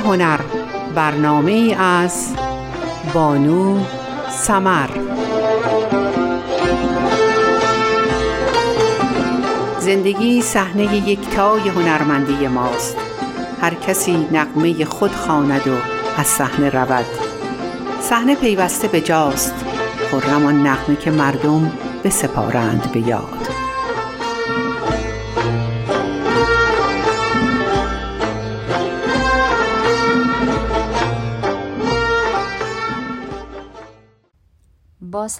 هنر برنامه از بانو سمر. زندگی صحنه یک تای هنرمندی ماست. هر کسی نقمه خود خواند و از صحنه رود. صحنه پیوسته به جاست خرم آن نغمه که مردم بسپارند به یاد.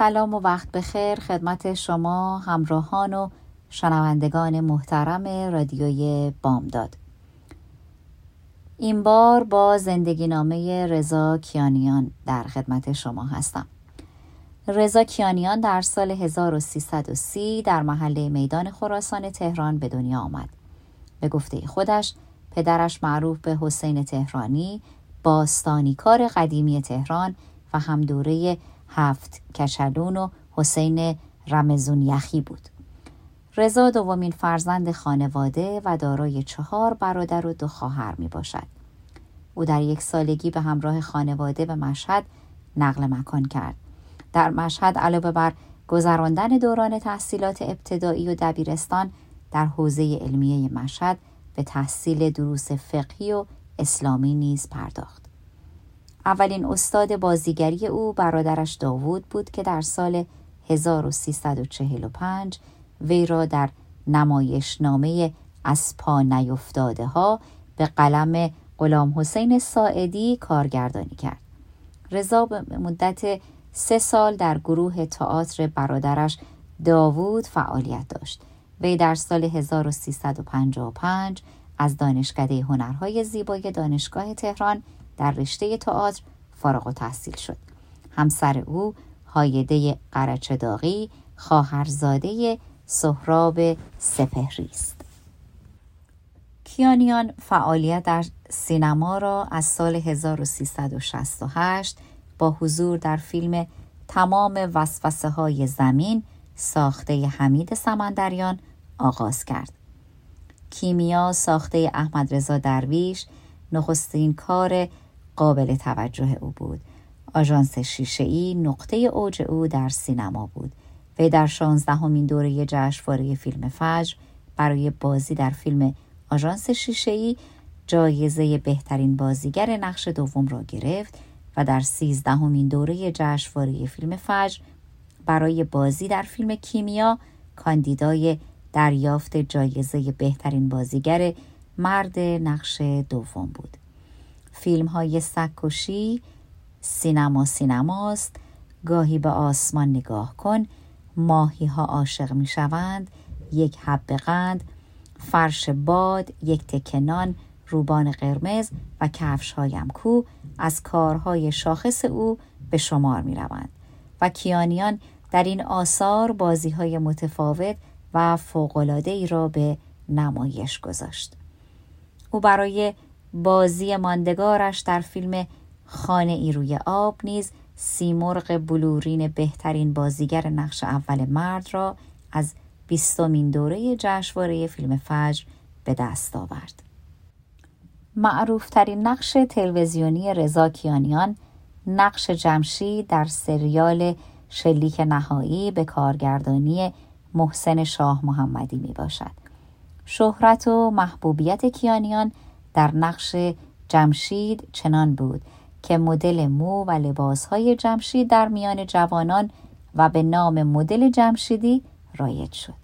سلام و وقت بخیر. خدمت شما همراهان و شنوندگان محترم رادیوی بامداد. این بار با زندگی نامه رضا کیانیان در خدمت شما هستم. رضا کیانیان در سال 1330 در محله میدان خراسان تهران به دنیا آمد. به گفته خودش پدرش معروف به حسین تهرانی باستانی کار قدیمی تهران و هم دوره هفت کچلون و حسین رمزون یخی بود. رضا دومین فرزند خانواده و دارای چهار برادر و دو خواهر می باشد. او در یک سالگی به همراه خانواده به مشهد نقل مکان کرد. در مشهد علاوه بر گذراندن دوران تحصیلات ابتدایی و دبیرستان در حوزه علمیه مشهد به تحصیل دروس فقهی و اسلامی نیز پرداخت. اولین استاد بازیگری او برادرش داوود بود که در سال 1345 وی را در نمایشنامه از پا نیفتاده ها به قلم غلام حسین ساعدی کارگردانی کرد. رضا به مدت سه سال در گروه تئاتر برادرش داوود فعالیت داشت. وی در سال 1355 از دانشکده هنرهای زیبای دانشگاه تهران در رشته تئاتر فارغ و تحصیل شد. همسر او هایده قرچداغی خواهرزاده سهراب سپهری است. کیانیان فعالیت در سینما را از سال 1368 با حضور در فیلم تمام وسوسه های زمین ساخته حمید سمندریان آغاز کرد. کیمیا ساخته احمد رضا درویش نخستین کار قابل توجه او بود. آژانس شیشه ای نقطه اوج او در سینما بود. وی در شانزدهمین دوره جشنواره فیلم فجر برای بازی در فیلم آژانس شیشه ای جایزه بهترین بازیگر نقش دوم را گرفت و در سیزدهمین دوره جشنواره فیلم فجر برای بازی در فیلم کیمیا کاندیدای دریافت جایزه بهترین بازیگر مرد نقش دوم بود. فیلم های سکوشی، سینما سینماست، گاهی به آسمان نگاه کن، ماهی ها عاشق می شوند، یک حب قند، فرش باد، یک تکنان، روبان قرمز و کفش هایم کو از کارهای شاخص او به شمار می روند و کیانیان در این آثار بازی های متفاوت و فوقلاده ای را به نمایش گذاشت. او برای بازی ماندگارش در فیلم خانه ای روی آب نیز سیمرغ بلورین بهترین بازیگر نقش اول مرد را از بیستمین دوره جشنواره فیلم فجر به دست آورد. معروفترین نقش تلویزیونی رضا کیانیان نقش جمشید در سریال شلیک نهایی به کارگردانی محسن شاه محمدی می باشد. شهرت و محبوبیت کیانیان در نقش جمشید چنان بود که مدل مو و لباسهای جمشید در میان جوانان و به نام مدل جمشیدی رایج شد.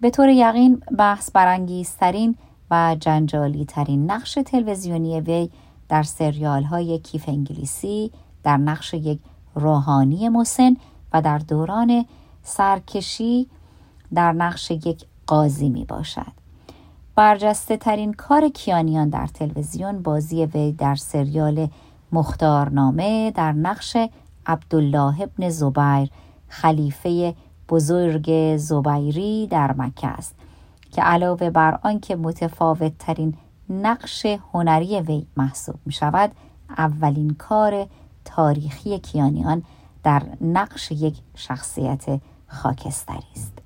به طور یقین بحث برانگیزترین و جنجالی ترین نقش تلویزیونی وی در سریال های کیف انگلیسی در نقش یک روحانی مسن و در دوران سرکشی در نقش یک قاضی می باشد. برجسته ترین کار کیانیان در تلویزیون بازی وی در سریال مختارنامه در نقش عبدالله ابن زبیر خلیفه بزرگ زبیری در مکه است که علاوه بر آنکه متفاوت ترین نقش هنری وی محسوب می شود اولین کار تاریخی کیانیان در نقش یک شخصیت خاکستری است.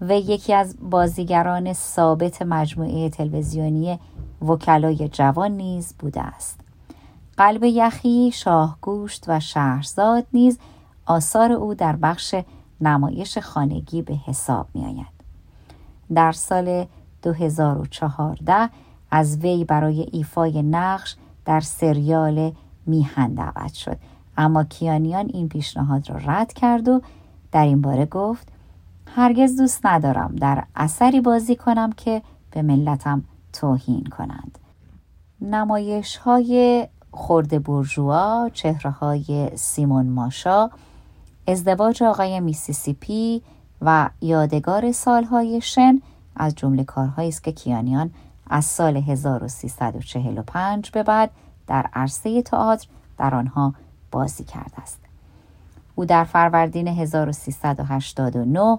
و یکی از بازیگران ثابت مجموعه تلویزیونی وکلای جوان نیز بوده است قلب یخی شاهگوشت و شهرزاد نیز آثار او در بخش نمایش خانگی به حساب می آید. در سال 2014 از وی برای ایفای نقش در سریال میهن دعوت شد اما کیانیان این پیشنهاد را رد کرد و در این باره گفت هرگز دوست ندارم در اثری بازی کنم که به ملتم توهین کنند نمایش های خورده برجوا چهره های سیمون ماشا ازدواج آقای میسیسیپی و یادگار سالهای شن از جمله کارهایی است که کیانیان از سال 1345 به بعد در عرصه تئاتر در آنها بازی کرده است. او در فروردین 1389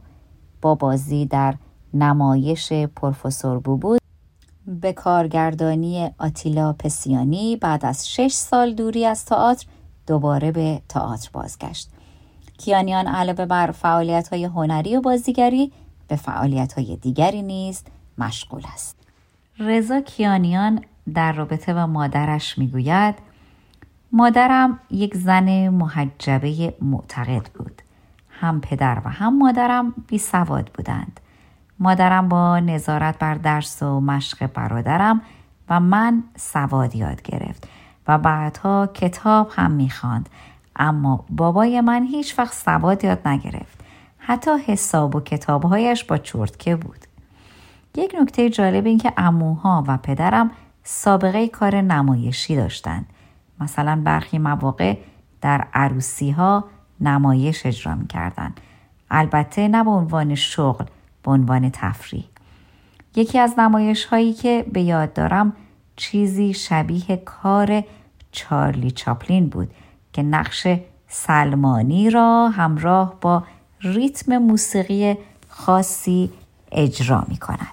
با بازی در نمایش پروفسور بوبود به کارگردانی آتیلا پسیانی بعد از شش سال دوری از تئاتر دوباره به تئاتر بازگشت. کیانیان علاوه بر فعالیت های هنری و بازیگری به فعالیت های دیگری نیز مشغول است. رضا کیانیان در رابطه با مادرش می‌گوید مادرم یک زن محجبه معتقد بود. هم پدر و هم مادرم بی سواد بودند. مادرم با نظارت بر درس و مشق برادرم و من سواد یاد گرفت و بعدها کتاب هم می‌خواند. اما بابای من هیچ وقت سواد یاد نگرفت. حتی حساب و کتابهایش با چرتکه بود. یک نکته جالب این که اموها و پدرم سابقه کار نمایشی داشتند. مثلا برخی مواقع در عروسی ها نمایش اجرا می کردن. البته نه به عنوان شغل به عنوان تفریح یکی از نمایش هایی که به یاد دارم چیزی شبیه کار چارلی چاپلین بود که نقش سلمانی را همراه با ریتم موسیقی خاصی اجرا می کند.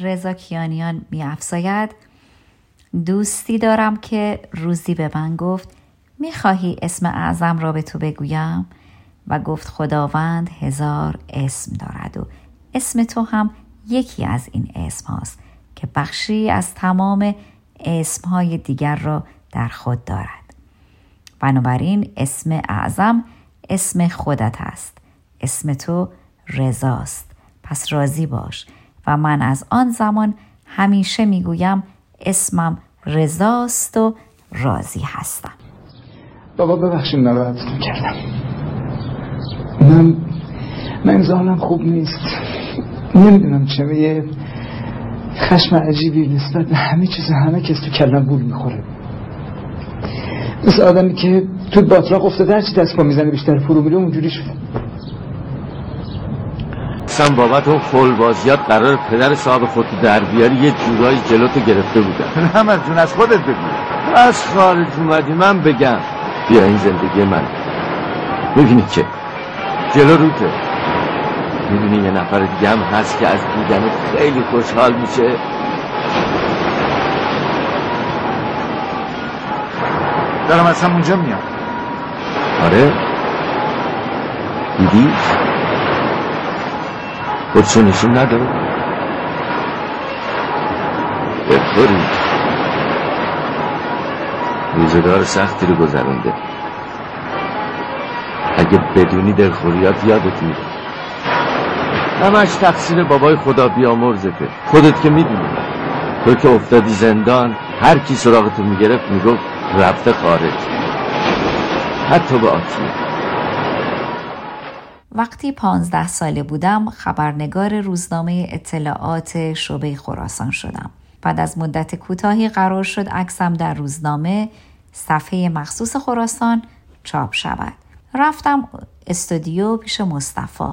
رضا کیانیان می افزاید دوستی دارم که روزی به من گفت می خواهی اسم اعظم را به تو بگویم؟ و گفت خداوند هزار اسم دارد و اسم تو هم یکی از این اسم هاست که بخشی از تمام اسم های دیگر را در خود دارد. بنابراین اسم اعظم اسم خودت است. اسم تو رضاست. پس راضی باش و من از آن زمان همیشه می‌گویم اسمم رضاست و راضی هستم. بابا ببخشید ناراحتتون کردم. من من امضا خوب نیست. نمی‌دونم چه یه خشم عجیبی نسبت به همه چیز همه کس تو کلم گول می‌خوره. مثل آدمی که تو باطلاق افتاده هرچی دست پا می‌زنه بیشتر فرو میره اونجوری شده اصلا بابت اون فول بازیات قرار پدر صاحب خودتو در بیاری یه جورایی جلوتو گرفته بودن. هم از جون از خودت بگو. از خارج اومدی من بگم. بیا این زندگی من. ببینی که جلو روته می‌دونی یه نفر دیگه هم هست که از دیدن خیلی خوشحال میشه. دارم از اونجا میام. آره؟ دیدی؟ خودشو نشون نداره بخوری. روزگار سختی رو گذرونده. اگه بدونی دلخوریات یادت میره. همش تقصیر بابای خدا بیامرزته خودت که می‌دونی. تو که افتادی زندان هر کی سراغتو می‌گرفت می‌گفت رفته خارج. حتی به آتیه وقتی پانزده ساله بودم خبرنگار روزنامه اطلاعات شعبه خراسان شدم. بعد از مدت کوتاهی قرار شد عکسم در روزنامه صفحه مخصوص خراسان چاپ شود. رفتم استودیو پیش مصطفی.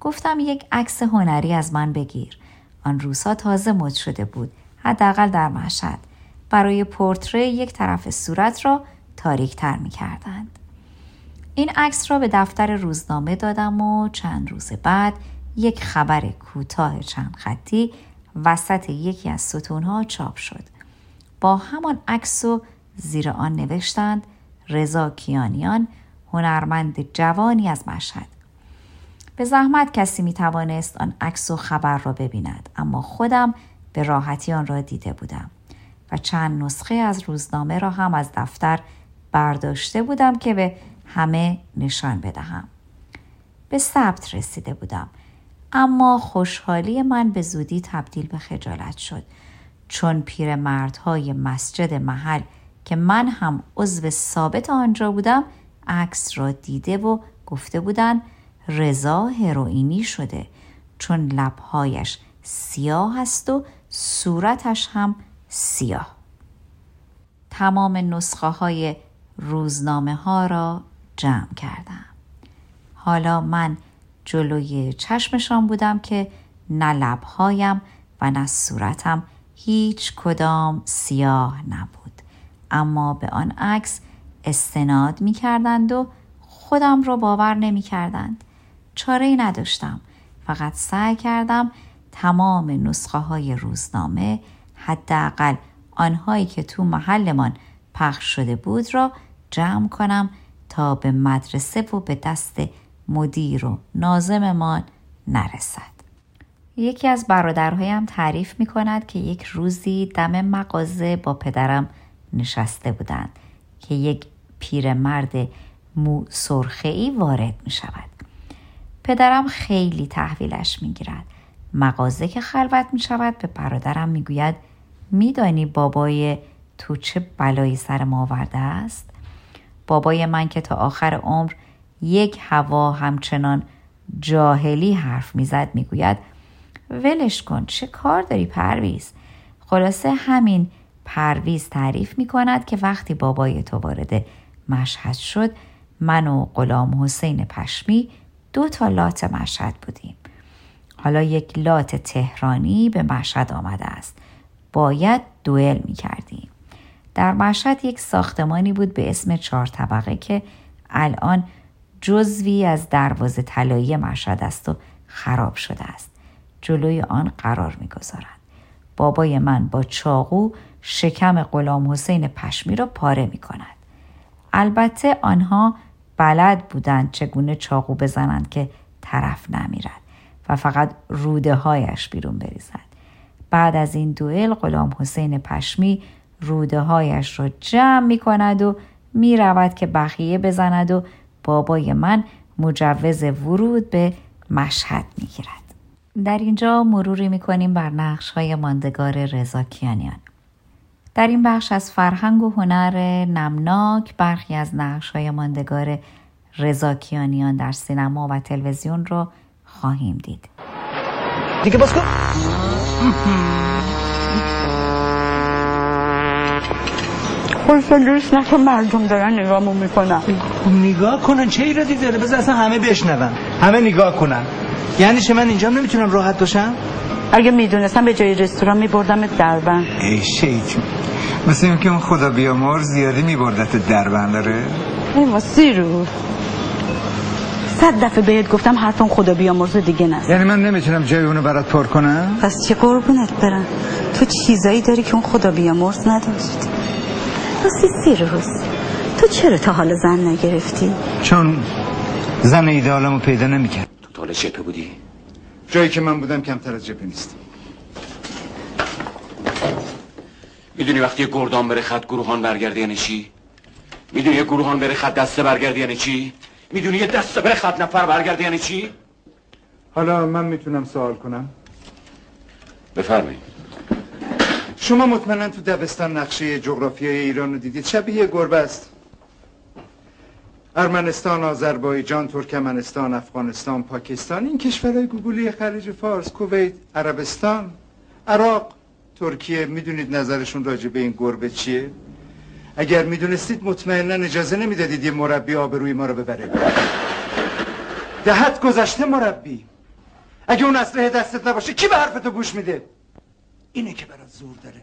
گفتم یک عکس هنری از من بگیر. آن روزها تازه مد شده بود. حداقل در مشهد. برای پورتری یک طرف صورت را تاریک تر می کردند. این عکس را به دفتر روزنامه دادم و چند روز بعد یک خبر کوتاه چند خطی وسط یکی از ستونها چاپ شد. با همان عکس و زیر آن نوشتند رضا کیانیان هنرمند جوانی از مشهد. به زحمت کسی می توانست آن عکس و خبر را ببیند اما خودم به راحتی آن را دیده بودم و چند نسخه از روزنامه را هم از دفتر برداشته بودم که به همه نشان بدهم به ثبت رسیده بودم اما خوشحالی من به زودی تبدیل به خجالت شد چون پیرمردهای مسجد محل که من هم عضو ثابت آنجا بودم عکس را دیده و گفته بودن رضا هروئینی شده چون لبهایش سیاه است و صورتش هم سیاه. تمام نسخه های روزنامه ها را جمع کردم. حالا من جلوی چشمشان بودم که نه لبهایم و نه صورتم هیچ کدام سیاه نبود. اما به آن عکس استناد می کردند و خودم را باور نمی کردند. چاره ای نداشتم. فقط سعی کردم تمام نسخه های روزنامه حداقل آنهایی که تو محلمان پخش شده بود را جمع کنم تا به مدرسه و به دست مدیر و نازممان نرسد. یکی از برادرهایم تعریف می کند که یک روزی دم مغازه با پدرم نشسته بودند. که یک پیرمرد مو سرخه ای وارد می شود. پدرم خیلی تحویلش می گیرد. مغازه که خلوت می شود به برادرم می گوید میدانی بابای تو چه بلایی سر ما آورده است؟ بابای من که تا آخر عمر یک هوا همچنان جاهلی حرف می‌زد می‌گوید ولش کن چه کار داری پرویز خلاصه همین پرویز تعریف می کند که وقتی بابای تو وارد مشهد شد من و غلام حسین پشمی دو تا لات مشهد بودیم. حالا یک لات تهرانی به مشهد آمده است. باید دوئل می کردیم در مشهد یک ساختمانی بود به اسم چهار طبقه که الان جزوی از دروازه طلایی مشهد است و خراب شده است. جلوی آن قرار می‌گذارند بابای من با چاقو شکم غلام حسین پشمی را پاره می کند. البته آنها بلد بودند چگونه چاقو بزنند که طرف نمیرد و فقط روده هایش بیرون بریزد. بعد از این دوئل غلام حسین پشمی روده هایش را جمع می کند و می رود که بخیه بزند و بابای من مجوز ورود به مشهد می گیرد. در اینجا مروری می کنیم بر نقش های ماندگار رزاکیانیان. در این بخش از فرهنگ و هنر نمناک برخی از نقش های ماندگار رزاکیانیان در سینما و تلویزیون را خواهیم دید. دیگه باز کن. خودت دوست نکن مردم دارن نگاهمون می‌کنن. نگاه کنن چه ایرادی داره؟ بذار اصلا همه بشنون. همه نگاه کنن. یعنی چه من اینجا نمی‌تونم راحت باشم؟ اگه می‌دونستم به جای رستوران میبردم دربن ای شیطون مثل این که اون خدا بیامر زیادی میبردت دربند داره ای واسه رو. صد دفعه بهت گفتم حرفم خدا بیامرز دیگه نست. یعنی من نمی‌تونم جای اونو برات پر کنم؟ پس چه قربونت برم؟ تو چیزایی داری که اون خدا بیامرز نداشت. راستی سیر روز تو چرا تا حالا زن نگرفتی؟ چون زن ایدالمو پیدا نمی‌کرد. تاله شپه بودی؟ جایی که من بودم کمتر از جبه نیست می‌دونی وقتی یه گردان بره خط گروهان برگرده یعنی چی؟ می‌دونی یه گروهان بره خط دسته برگرده یعنی چی؟ می‌دونی یه دسته بره خط نفر برگرده یعنی چی؟ حالا من می‌تونم سوال کنم بفرمایید شما مطمئنا تو دبستان نقشه جغرافیای ایران رو دیدید شبیه گربه است ارمنستان، آذربایجان، ترکمنستان، افغانستان، پاکستان این کشورهای گوگلی خلیج فارس، کویت، عربستان، عراق، ترکیه می‌دونید نظرشون راجع به این گربه چیه؟ اگر می‌دونستید مطمئنا اجازه نمی‌دادید یه مربی آبروی ما رو ببره. دهت گذشته مربی. اگه اون اسلحه دستت نباشه کی به حرفتو گوش میده؟ اینه که برات زور داره.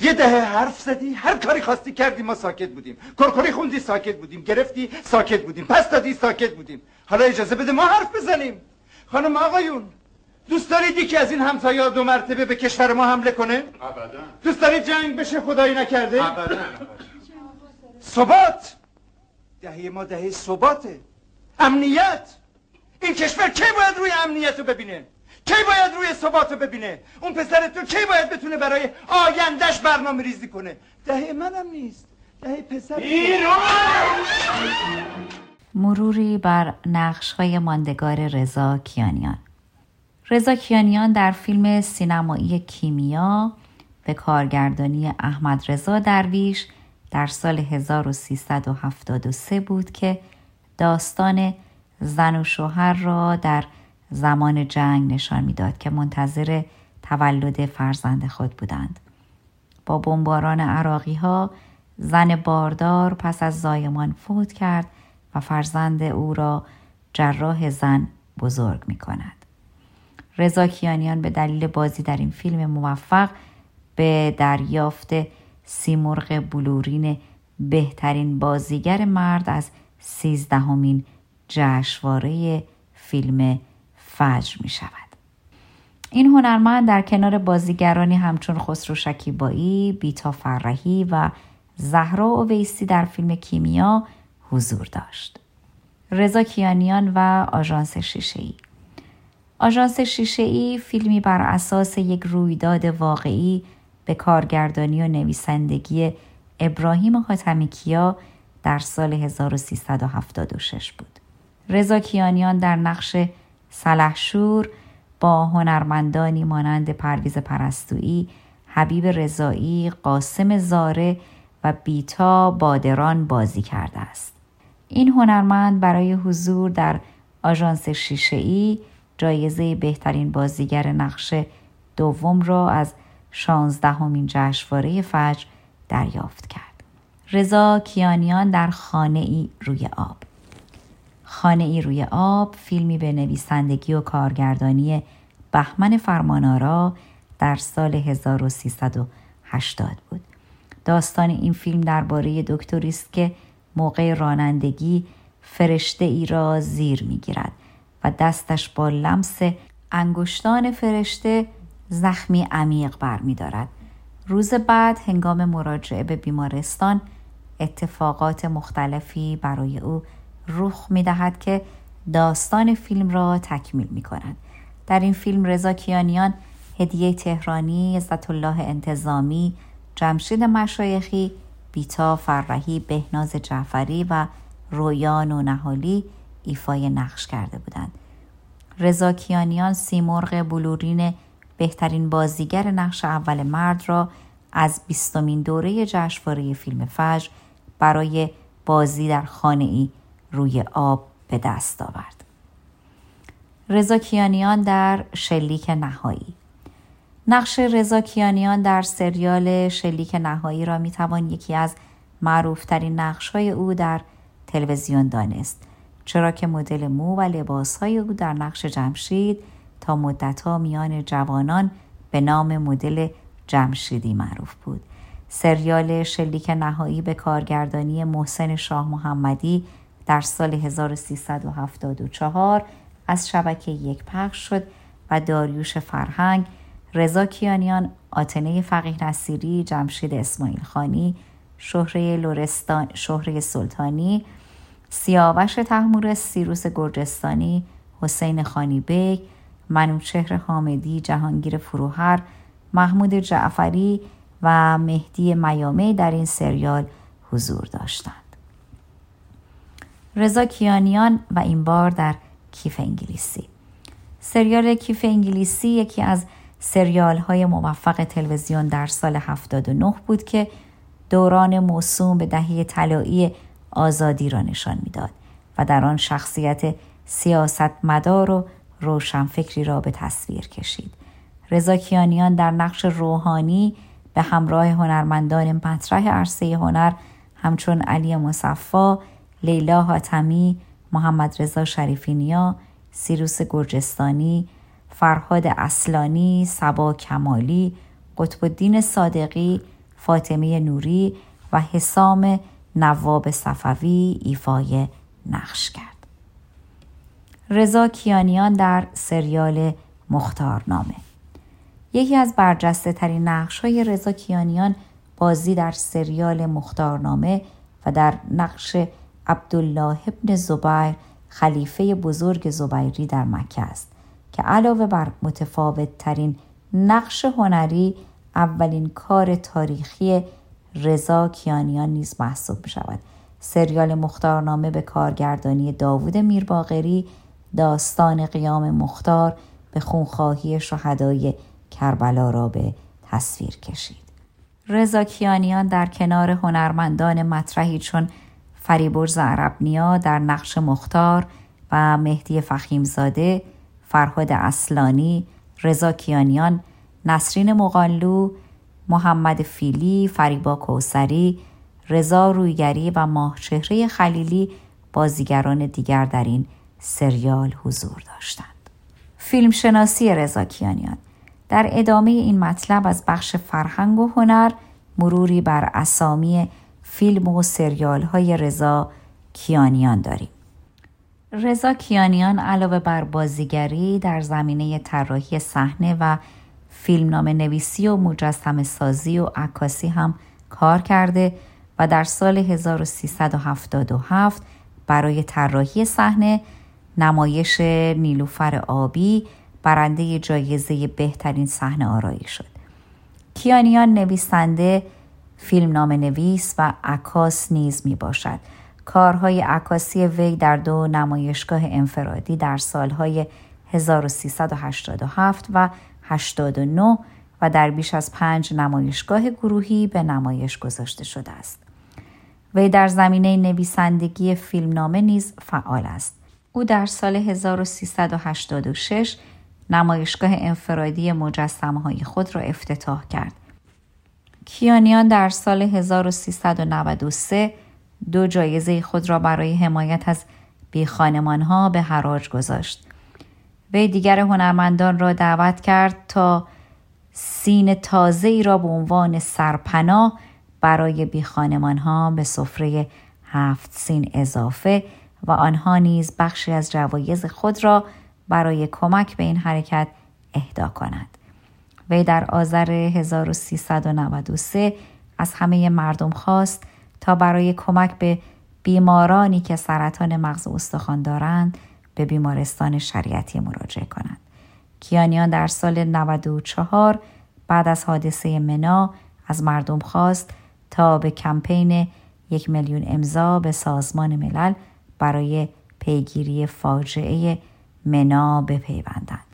یه دهه حرف زدی هر کاری خواستی کردی ما ساکت بودیم. کرکری خوندی ساکت بودیم. گرفتی ساکت بودیم. پس دادی ساکت بودیم. حالا اجازه بده ما حرف بزنیم. خانم آقایون دوست دارید یکی از این همسایه دو مرتبه به کشور ما حمله کنه؟ ابدا. دوست دارید جنگ بشه خدایی نکرده؟ ابدا. ثبات. دهه ما دهه ثباته. امنیت. این کشور کی باید روی امنیت رو ببینه؟ کی باید روی ثباتو ببینه؟ اون پسر تو کی باید بتونه برای آیندهش برنامه ریزی کنه؟ دهه منم نیست. دهه پسر مروری بر نقش های ماندگار رضا کیانیان. رضا کیانیان در فیلم سینمایی کیمیا به کارگردانی احمد رضا درویش در سال 1373 بود که داستان زن و شوهر را در زمان جنگ نشان می‌داد که منتظر تولد فرزند خود بودند. با بمباران عراقی ها زن باردار پس از زایمان فوت کرد و فرزند او را جراح زن بزرگ می کند. رضا کیانیان به دلیل بازی در این فیلم موفق به دریافت سیمرغ بلورین بهترین بازیگر مرد از سیزدهمین جشنواره فیلم فجر می شود. این هنرمند در کنار بازیگرانی همچون خسرو شکیبایی، بیتا فرهی و زهرا اویسی در فیلم کیمیا حضور داشت. رضا کیانیان و آژانس شیشه‌ای آژانس شیشه‌ای فیلمی بر اساس یک رویداد واقعی به کارگردانی و نویسندگی ابراهیم حاتمی کیا در سال 1376 بود. رضا کیانیان در نقش سلحشور با هنرمندانی مانند پرویز پرستویی، حبیب رضایی، قاسم زاره و بیتا بادران بازی کرده است. این هنرمند برای حضور در آژانس شیشه‌ای جایزه بهترین بازیگر نقش دوم را از شانزدهمین جشنواره فجر دریافت کرد. رضا کیانیان در خانه ای روی آب خانه ای روی آب فیلمی به نویسندگی و کارگردانی بهمن فرمانارا در سال 1380 بود. داستان این فیلم درباره دکتری است که موقع رانندگی فرشته ای را زیر می گیرد و دستش با لمس انگشتان فرشته زخمی عمیق برمیدارد. روز بعد هنگام مراجعه به بیمارستان اتفاقات مختلفی برای او رخ می دهد که داستان فیلم را تکمیل می کند. در این فیلم رضا کیانیان هدیه تهرانی، عزت الله انتظامی، جمشید مشایخی، بیتا فرهی، بهناز جعفری و رویان و نهالی ایفای نقش کرده بودند. رضا کیانیان سیمرغ بلورین بهترین بازیگر نقش اول مرد را از بیستمین دوره جشنواره فیلم فجر برای بازی در خانه ای روی آب به دست آورد. رضا کیانیان در شلیک نهایی نقش رضا کیانیان در سریال شلیک نهایی را می‌توان یکی از معروفترین نقشهای او در تلویزیون دانست چرا که مدل مو و لباسهای او در نقش جمشید تا مدتها میان جوانان به نام مدل جمشیدی معروف بود سریال شلیک نهایی به کارگردانی محسن شاه محمدی در سال 1374 از شبکه یک پخش شد و داریوش فرهنگ، رضا کیانیان، آتنه فقیه نصیری، جمشید اسماعیل خانی، شهره لورستان، شهره سلطانی، سیاوش تحمور، سیروس گرجستانی، حسین خانی بیگ، منوچهر حامدی، جهانگیر فروهر، محمود جعفری و مهدی میامه در این سریال حضور داشتند. رضا کیانیان و این بار در کیف انگلیسی سریال کیف انگلیسی یکی از سریال های موفق تلویزیون در سال 79 بود که دوران موسوم به دهه طلایی آزادی را نشان می‌داد و در آن شخصیت سیاستمدار و روشنفکری را به تصویر کشید. رضا کیانیان در نقش روحانی به همراه هنرمندان مطرح عرصه هنر همچون علی مصفا، لیلا حاتمی، محمد رضا شریفینیا، سیروس گرجستانی، فرهاد اصلانی، سبا کمالی، قطب الدین صادقی، فاطمه نوری و حسام نواب صفوی ایفای نقش کرد. رضا کیانیان در سریال مختارنامه یکی از برجسته ترین نقش های رضا کیانیان بازی در سریال مختارنامه و در نقش عبدالله ابن زبیر خلیفه بزرگ زبیری در مکه است که علاوه بر متفاوت ترین نقش هنری اولین کار تاریخی رضا کیانیان نیز محسوب می شود. سریال مختارنامه به کارگردانی داوود میرباغری داستان قیام مختار به خونخواهی شهدای کربلا را به تصویر کشید. رضا کیانیان در کنار هنرمندان مطرحی چون فریبرز عربنیا در نقش مختار و مهدی فخیمزاده، فرهاد اصلانی، رضا کیانیان، نسرین مقالو، محمد فیلی، فریبا کوسری، رضا رویگری و ماهچهره خلیلی بازیگران دیگر در این سریال حضور داشتند. فیلم شناسی رضا کیانیان در ادامه این مطلب از بخش فرهنگ و هنر مروری بر اسامی فیلم و سریال های رضا کیانیان داریم. رضا کیانیان علاوه بر بازیگری در زمینه طراحی صحنه و فیلمنامه نویسی و مجسم سازی و عکاسی هم کار کرده و در سال 1377 برای طراحی صحنه نمایش نیلوفر آبی برنده جایزه بهترین صحنه آرایی شد. کیانیان نویسنده فیلمنامه نویس و عکاس نیز می باشد. کارهای عکاسی وی در دو نمایشگاه انفرادی در سالهای 1387 و 89 و در بیش از پنج نمایشگاه گروهی به نمایش گذاشته شده است. وی در زمینه نویسندگی فیلمنامه نیز فعال است. او در سال 1386 نمایشگاه انفرادی مجسمه های خود را افتتاح کرد. کیانیان در سال 1393 دو جایزه خود را برای حمایت از بیخانمان ها به حراج گذاشت. وی دیگر هنرمندان را دعوت کرد تا سین تازه ای را به عنوان سرپناه برای بیخانمان ها به سفره هفت سین اضافه و آنها نیز بخشی از جوایز خود را برای کمک به این حرکت اهدا کند. وی در آذر 1393 از همه مردم خواست تا برای کمک به بیمارانی که سرطان مغز استخوان دارند به بیمارستان شریعتی مراجعه کنند. کیانیان در سال 94 بعد از حادثه منا از مردم خواست تا به کمپین یک میلیون امضا به سازمان ملل برای پیگیری فاجعه منا بپیوندند.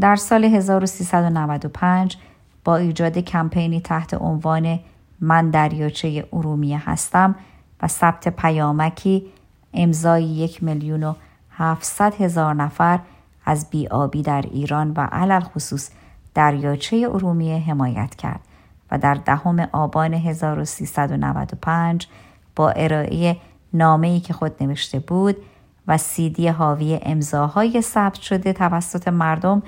در سال 1395 با ایجاد کمپینی تحت عنوان من دریاچه ارومیه هستم و ثبت پیامکی امضای یک میلیون و هفتصد هزار نفر از بیابی در ایران و علل خصوص دریاچه ارومیه حمایت کرد و در دهم آبان 1395 با ارائه نامه‌ای که خود نوشته بود و سیدی حاوی امضاهای ثبت شده توسط مردم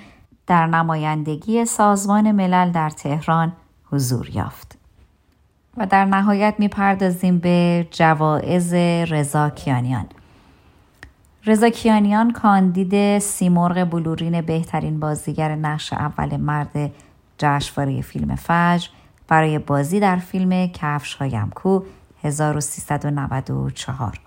در نمایندگی سازمان ملل در تهران حضور یافت. و در نهایت می‌پردازیم به جوایز رضا کیانیان. رضا کیانیان کاندید سیمرغ بلورین بهترین بازیگر نقش اول مرد جشنواره فیلم فجر برای بازی در فیلم کفش هایم کو 1394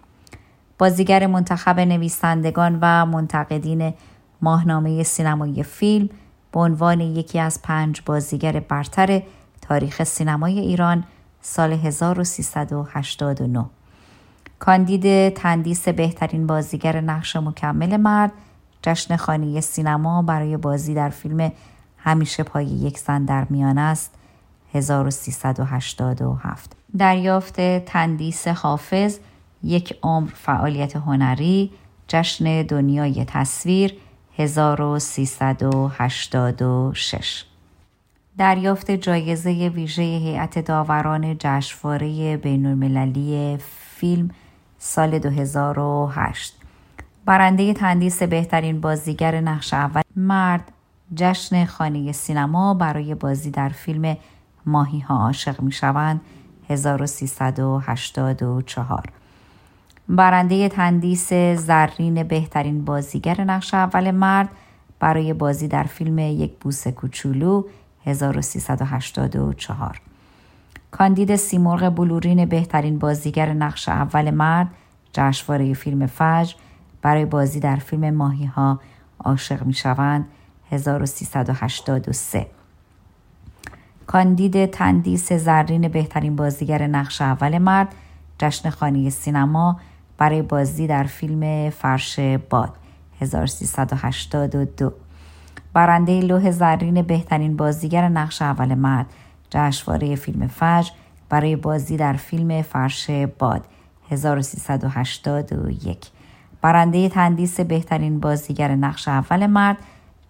بازیگر منتخب نویسندگان و منتقدین ماهنامه سینمایی فیلم به عنوان یکی از پنج بازیگر برتر تاریخ سینمای ایران سال 1389 کاندید تندیس بهترین بازیگر نقش مکمل مرد جشن خانی سینما برای بازی در فیلم همیشه پای یک زن در میان است 1387 دریافت تندیس حافظ یک عمر فعالیت هنری جشن دنیای تصویر 1386 دریافت جایزه ویژه هیئت داوران جشنواره بینالمللی فیلم سال 2008 برنده تندیس بهترین بازیگر نقش اول مرد جشن خانه سینما برای بازی در فیلم ماهی ها عاشق می شوند 1384 برنده تندیس زرین بهترین بازیگر نقش اول مرد برای بازی در فیلم یک بوسه کوچولو 1384 کاندید سیمرغ بلورین بهترین بازیگر نقش اول مرد جشنواره فیلم فجر برای بازی در فیلم ماهی ها عاشق می شوند 1383 کاندید تندیس زرین بهترین بازیگر نقش اول مرد جشن خانه سینما برای بازی در فیلم فرش باد 1382 برنده لوح زرین بهترین بازیگر نقش اول مرد جشنواره فیلم فجر برای بازی در فیلم فرش باد 1381 برنده تندیس بهترین بازیگر نقش اول مرد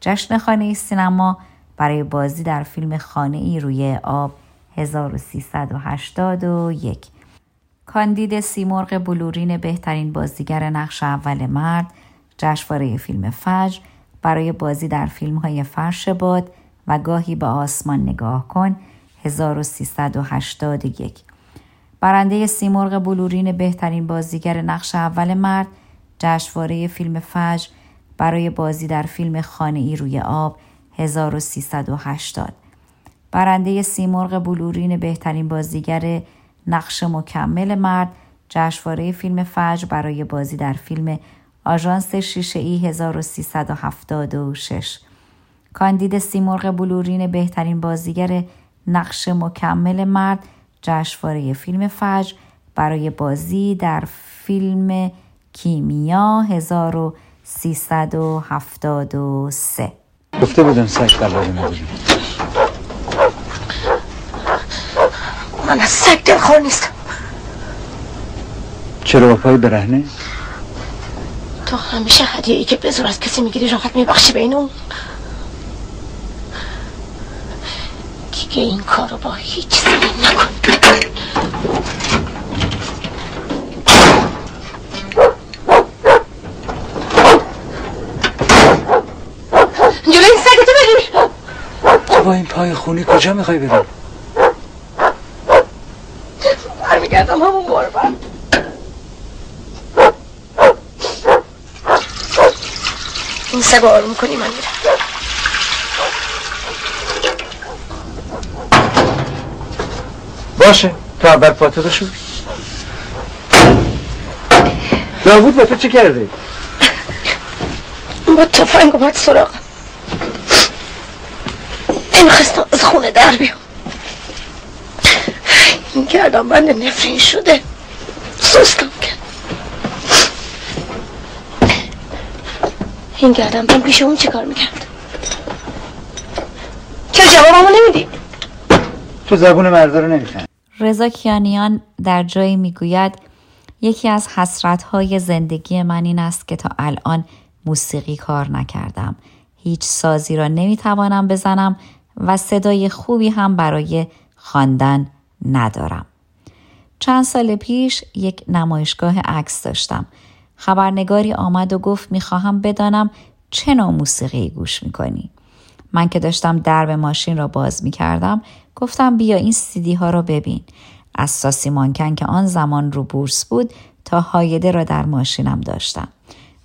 جشن خانه سینما برای بازی در فیلم خانه ای روی آب 1381 کاندید سیمرغ بلورین بهترین بازیگر نقش اول مرد جشنواره فیلم فجر برای بازی در فیلم های فرش باد و گاهی به آسمان نگاه کن 1381 برنده سیمرغ بلورین بهترین بازیگر نقش اول مرد جشنواره فیلم فجر برای بازی در فیلم خانه ای روی آب 1380 برنده سیمرغ بلورین بهترین بازیگر نقش مکمل مرد جشنواره فیلم فجر برای بازی در فیلم آژانس شیشه ای 1376 کاندید سیمرغ بلورین بهترین بازیگر نقش مکمل مرد جشنواره فیلم فجر برای بازی در فیلم کیمیا 1373 گفته بودم قلاده نداریم. من از سگ دلخور نیستم چرا با پای برهنه؟ تو همیشه هدیه ای که به زور از کسی می‌گیری راحت میبخشی به اینو دیگه این کارو با هیچ زنی نکن جلو این سگتو بگیر تو با این پای خونی کجا می‌خوای بریم؟ برمیگردم همون بعد. این سگ آروم کنی من میرم. باشه تو اول پاتو شو. داوود با تو چه کرده؟ با تفنگ اومد سراغ نمی‌خواستم از خونه در بیام. این گردم بند نفرین شده. سستم کرد. این گردم بند پیش اون چیکار می‌کرد؟ چرا جوابمو نمیدی. تو زبون مردا رو نمیفهم رضا کیانیان در جایی می‌گوید یکی از حسرتهای زندگی من این است که تا الان موسیقی کار نکردم. هیچ سازی را نمی‌توانم بزنم و صدای خوبی هم برای خواندن ندارم. چند سال پیش یک نمایشگاه عکس داشتم. خبرنگاری آمد و گفت می‌خواهم بدانم چه نوع موسیقی گوش می‌کنی. من که داشتم درب ماشین را باز می‌کردم گفتم بیا این سیدی ها را ببین. از ساسی مانکن که آن زمان رو بورس بود تا هایده را در ماشینم داشتم.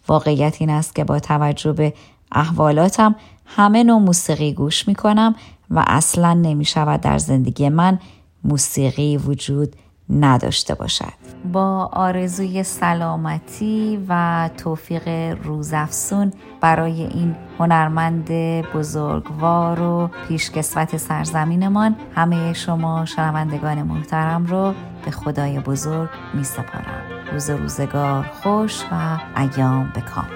واقعیت این است که با توجه به احوالاتم همه نوع موسیقی گوش می کنم و اصلا نمی شود در زندگی من موسیقی وجود نداشته باشد. با آرزوی سلامتی و توفیق روزافسون برای این هنرمند بزرگوار و پیشکسوت سرزمینمان همه شما شنوندگان محترم رو به خدای بزرگ می سپارم روز روزگار خوش و ایام بکام